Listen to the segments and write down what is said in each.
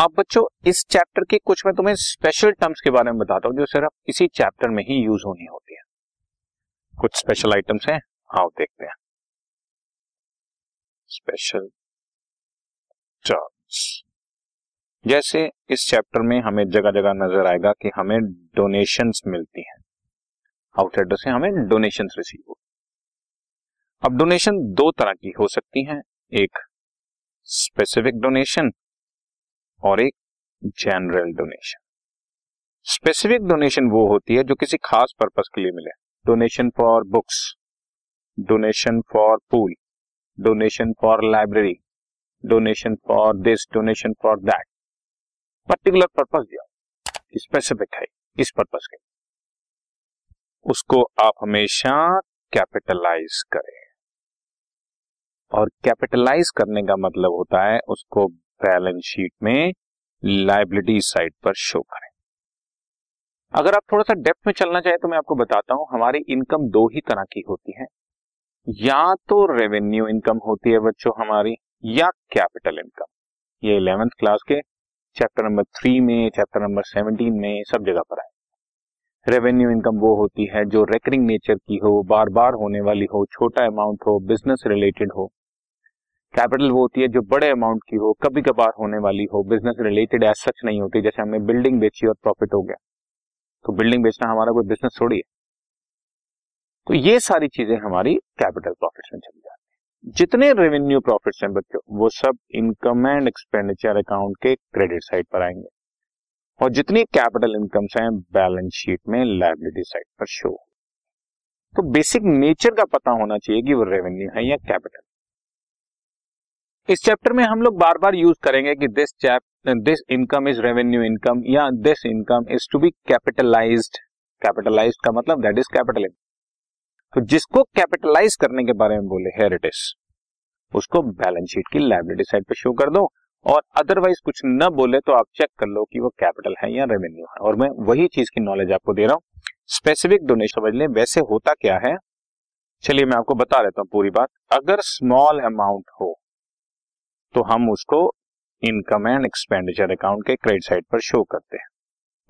अब बच्चों, इस चैप्टर के कुछ मैं तुम्हें स्पेशल टर्म्स के बारे में बताता हूँ, जो सिर्फ़ इसी चैप्टर में ही यूज़ होनी होती है। कुछ स्पेशल आइटम्स हैं, आओ देखते हैं। स्पेशल टर्म्स जैसे इस चैप्टर में हमें जगह जगह नज़र आएगा कि हमें डोनेशंस मिलती हैं। आउटसाइडर से हमें डोनेशंस रिसीव हो। अब डोनेशन दो तरह की हो सकती हैं। एक स्पेसिफिक डोनेशन और एक जनरल डोनेशन स्पेसिफिक डोनेशन वो होती है जो किसी खास पर्पस के लिए मिले. Donation for books donation for pool donation for library donation for this donation for that particular purpose दिया. स्पेसिफिक है. इस पर्पस के. उसको आप हमेशा कैपिटलाइज करें. और कैपिटलाइज करने का मतलब होता है उसको बैलेंस शीट में लाइबिलिटी साइड पर शो करें। अगर आप थोड़ा सा डेप्थ में चलना चाहें तो मैं आपको बताता हूँ, हमारी इनकम दो ही तरह की होती है। या तो रेवेन्यू इनकम होती है बच्चों हमारी, या कैपिटल इनकम ये इलेवेंथ क्लास के चैप्टर नंबर थ्री में चैप्टर नंबर सेवनटीन में सब जगह पर आए। रेवेन्यू इनकम वो होती है जो रेकरिंग नेचर की हो बार बार होने वाली हो, छोटा अमाउंट हो बिज़नेस रिलेटेड हो। कैपिटल वो होती है जो बड़े अमाउंट की हो कभी कभार होने वाली हो बिज़नेस रिलेटेड एज सच नहीं होती, जैसे हमने बिल्डिंग बेची और प्रॉफिट हो गया। तो बिल्डिंग बेचना हमारा कोई बिज़नेस थोड़ी है। तो ये सारी चीज़ें हमारी कैपिटल प्रॉफिट में चली जाती है। जितने रेवेन्यू प्रॉफिट हैं बच्चों, वो सब इनकम एंड एक्सपेंडिचर अकाउंट के क्रेडिट साइड पर आएँगे। और जितनी कैपिटल इनकम्स हैं बैलेंस शीट में लाइबिलिटी साइड पर शो तो बेसिक नेचर का पता होना चाहिए कि वो रेवेन्यू है या कैपिटल इस चैप्टर में हम लोग बार बार यूज़ करेंगे कि this this income is revenue income या this income is to be capitalized capitalized का मतलब दैट इज़ कैपिटल तो जिसको कैपिटलाइज करने के बारे में बोले हेयर इट इज़ उसको बैलेंस शीट की लाइबिलिटी साइड पे शो कर दो और अदरवाइज़ कुछ न बोले तो आप चेक कर लो कि वो कैपिटल है या रेवेन्यू है। और मैं वही चीज़ की नॉलेज आपको दे रहा हूँ। स्पेसिफिक डोनेशन समझ लें, वैसे होता क्या है? चलिए मैं आपको बता देता हूँ पूरी बात। अगर स्मॉल अमाउंट हो तो हम उसको इनकम एंड एक्सपेंडिचर अकाउंट के क्रेडिट साइड पर शो करते हैं।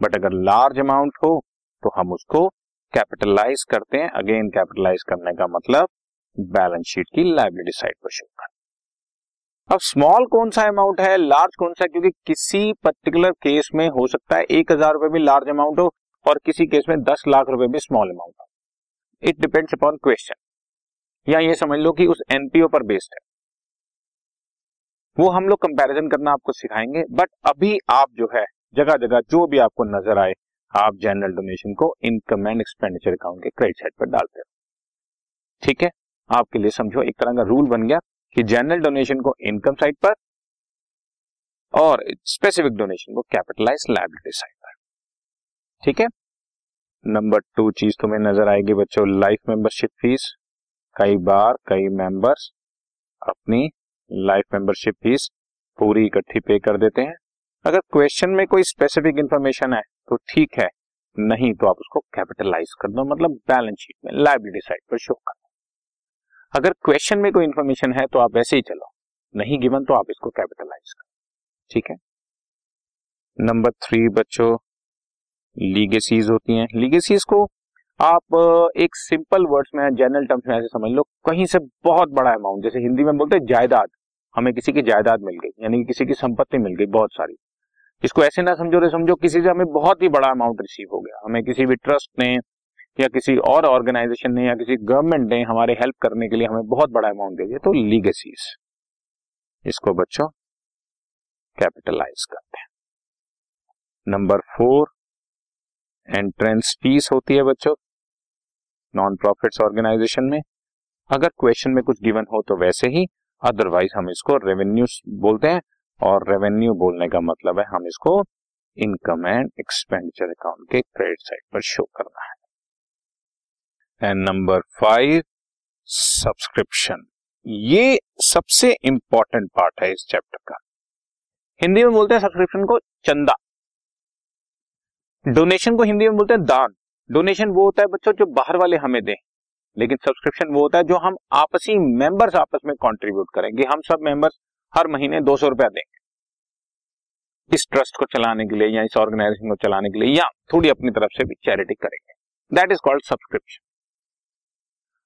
बट अगर लार्ज अमाउंट हो तो हम उसको कैपिटलाइज करते हैं। अगेन कैपिटलाइज करने का मतलब बैलेंस शीट की लाइबिलिटी साइड पर शो करते अब स्मॉल कौन सा अमाउंट है लार्ज कौन सा क्योंकि किसी पर्टिकुलर केस में हो सकता है एक हज़ार रुपए भी लार्ज अमाउंट हो और किसी केस में दस लाख रुपए भी स्मॉल अमाउंट हो। इट डिपेंड्स अपॉन क्वेश्चन या ये समझ लो कि उस एनपीओ पर बेस्ड है। वो हम लोग कंपैरिजन करना आपको सिखाएँगे बट अभी आप जो है जगह जगह जो भी आपको नज़र आए, आप जनरल डोनेशन को इनकम एंड एक्सपेंडिचर अकाउंट के क्रेडिट साइड पर डालते हो। ठीक है? आपके लिए समझो, एक तरह का रूल बन गया कि जनरल डोनेशन को इनकम साइड पर और स्पेसिफिक डोनेशन को कैपिटलाइज लाइबिलिटी साइड पर। ठीक है? नंबर टू चीज़ तुम्हें नज़र आएगी बच्चों लाइफ मेंबरशिप फ़ीस कई बार कई मेंबर्स अपनी लाइफ मेंबरशिप फ़ीस पूरी इकट्ठी पे कर देते हैं। अगर क्वेश्चन में कोई स्पेसिफिक इंफॉर्मेशन है तो ठीक है। नहीं तो आप उसको कैपिटलाइज कर दो मतलब बैलेंस शीट में लाइबिलिटी साइड पर शो कर दो। अगर क्वेश्चन में कोई इंफॉर्मेशन है तो आप ऐसे ही चलो। नहीं गिवन तो आप इसको कैपिटलाइज करो। ठीक है? नंबर थ्री बच्चों लीगेसीज होती हैं। लीगेसीज को आप एक सिंपल वर्ड्स में जनरल टर्म्स में ऐसे समझ लो, कहीं से बहुत बड़ा अमाउंट जैसे हिंदी में बोलते हैं जायदाद। हमें किसी की जायदाद मिल गई, यानी कि किसी की संपत्ति मिल गई बहुत सारी। इसको ऐसे ना समझो रे, समझो किसी से हमें बहुत ही बड़ा अमाउंट रिसीव हो गया। हमें किसी भी ट्रस्ट ने या किसी और ऑर्गेनाइजेशन ने या किसी गवर्नमेंट ने हमारे हेल्प करने के लिए हमें बहुत बड़ा अमाउंट दे दिया तो लीगेसीज इसको बच्चों कैपिटलाइज करते हैं। नंबर फोर एंट्रेंस फ़ीस होती है बच्चों नॉन प्रॉफिट ऑर्गेनाइजेशन में। अगर क्वेश्चन में कुछ गिवन हो तो वैसे ही अदरवाइज़ हम इसको रेवेन्यू बोलते हैं और रेवेन्यू बोलने का मतलब है हम इसको इनकम एंड एक्सपेंडिचर अकाउंट के क्रेडिट साइड पर शो करना है। एंड नंबर फाइव सब्सक्रिप्शन ये सबसे इंपॉर्टेंट पार्ट है इस चैप्टर का। हिंदी में बोलते हैं सब्सक्रिप्शन को चंदा। डोनेशन को हिंदी में बोलते हैं दान। डोनेशन वो होता है बच्चों जो बाहर वाले हमें दें। लेकिन सब्सक्रिप्शन वो होता है जो हम आपसी मेंबर्स आपस में कंट्रीब्यूट करेंगे। हम सब मेंबर्स हर महीने दो सौ रुपया देंगे। इस ट्रस्ट को चलाने के लिए या इस ऑर्गेनाइजेशन को चलाने के लिए या थोड़ी अपनी तरफ़ से भी चैरिटी करेंगे। दैट इज़ कॉल्ड सब्सक्रिप्शन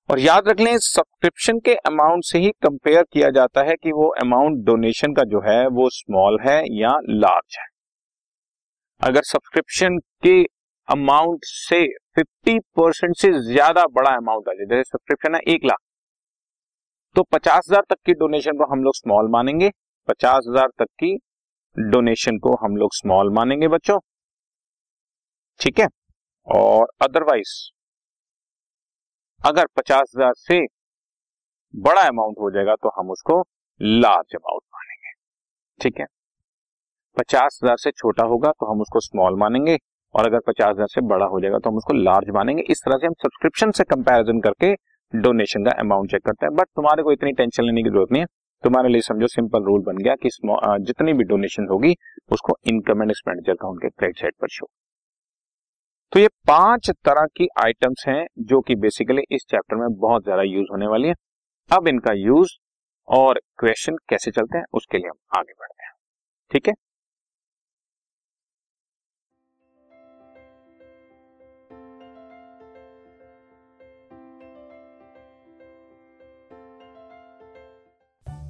और याद रख लें सब्सक्रिप्शन के अमाउंट से ही कंपेयर किया जाता है कि वो अमाउंट डोनेशन का जो है, वो स्मॉल है या लार्ज है। अगर सब्सक्रिप्शन के अमाउंट से 50 परसेंट से ज़्यादा बड़ा अमाउंट आ जाए सब्सक्रिप्शन है, एक लाख। तो पचास हज़ार तक की डोनेशन को हम लोग स्मॉल मानेंगे। पचास हज़ार तक की डोनेशन को हम लोग स्मॉल मानेंगे बच्चों। ठीक है? और अदरवाइज़ अगर पचास हज़ार से बड़ा अमाउंट हो जाएगा तो हम उसको लार्ज अमाउंट मानेंगे। ठीक है? पचास हज़ार से छोटा होगा तो हम उसको स्मॉल मानेंगे। और अगर पचास हज़ार से बड़ा हो जाएगा तो हम उसको लार्ज मानेंगे। इस तरह से हम सब्सक्रिप्शन से कंपैरिजन करके डोनेशन का अमाउंट चेक करते हैं। बट तुम्हारे को इतनी टेंशन लेने की ज़रूरत नहीं है। तुम्हारे लिए समझो सिंपल रूल बन गया कि जितनी भी डोनेशन होगी, उसको इनकम एंड एक्सपेंडिचर अकाउंट के क्रेडिट साइड पर शो तो ये पाँच तरह की आइटम्स हैं जो कि बेसिकली इस चैप्टर में बहुत ज़्यादा यूज़ होने वाली है। अब इनका यूज़ और क्वेश्चन कैसे चलते हैं, उसके लिए हम आगे बढ़ते हैं। ठीक है?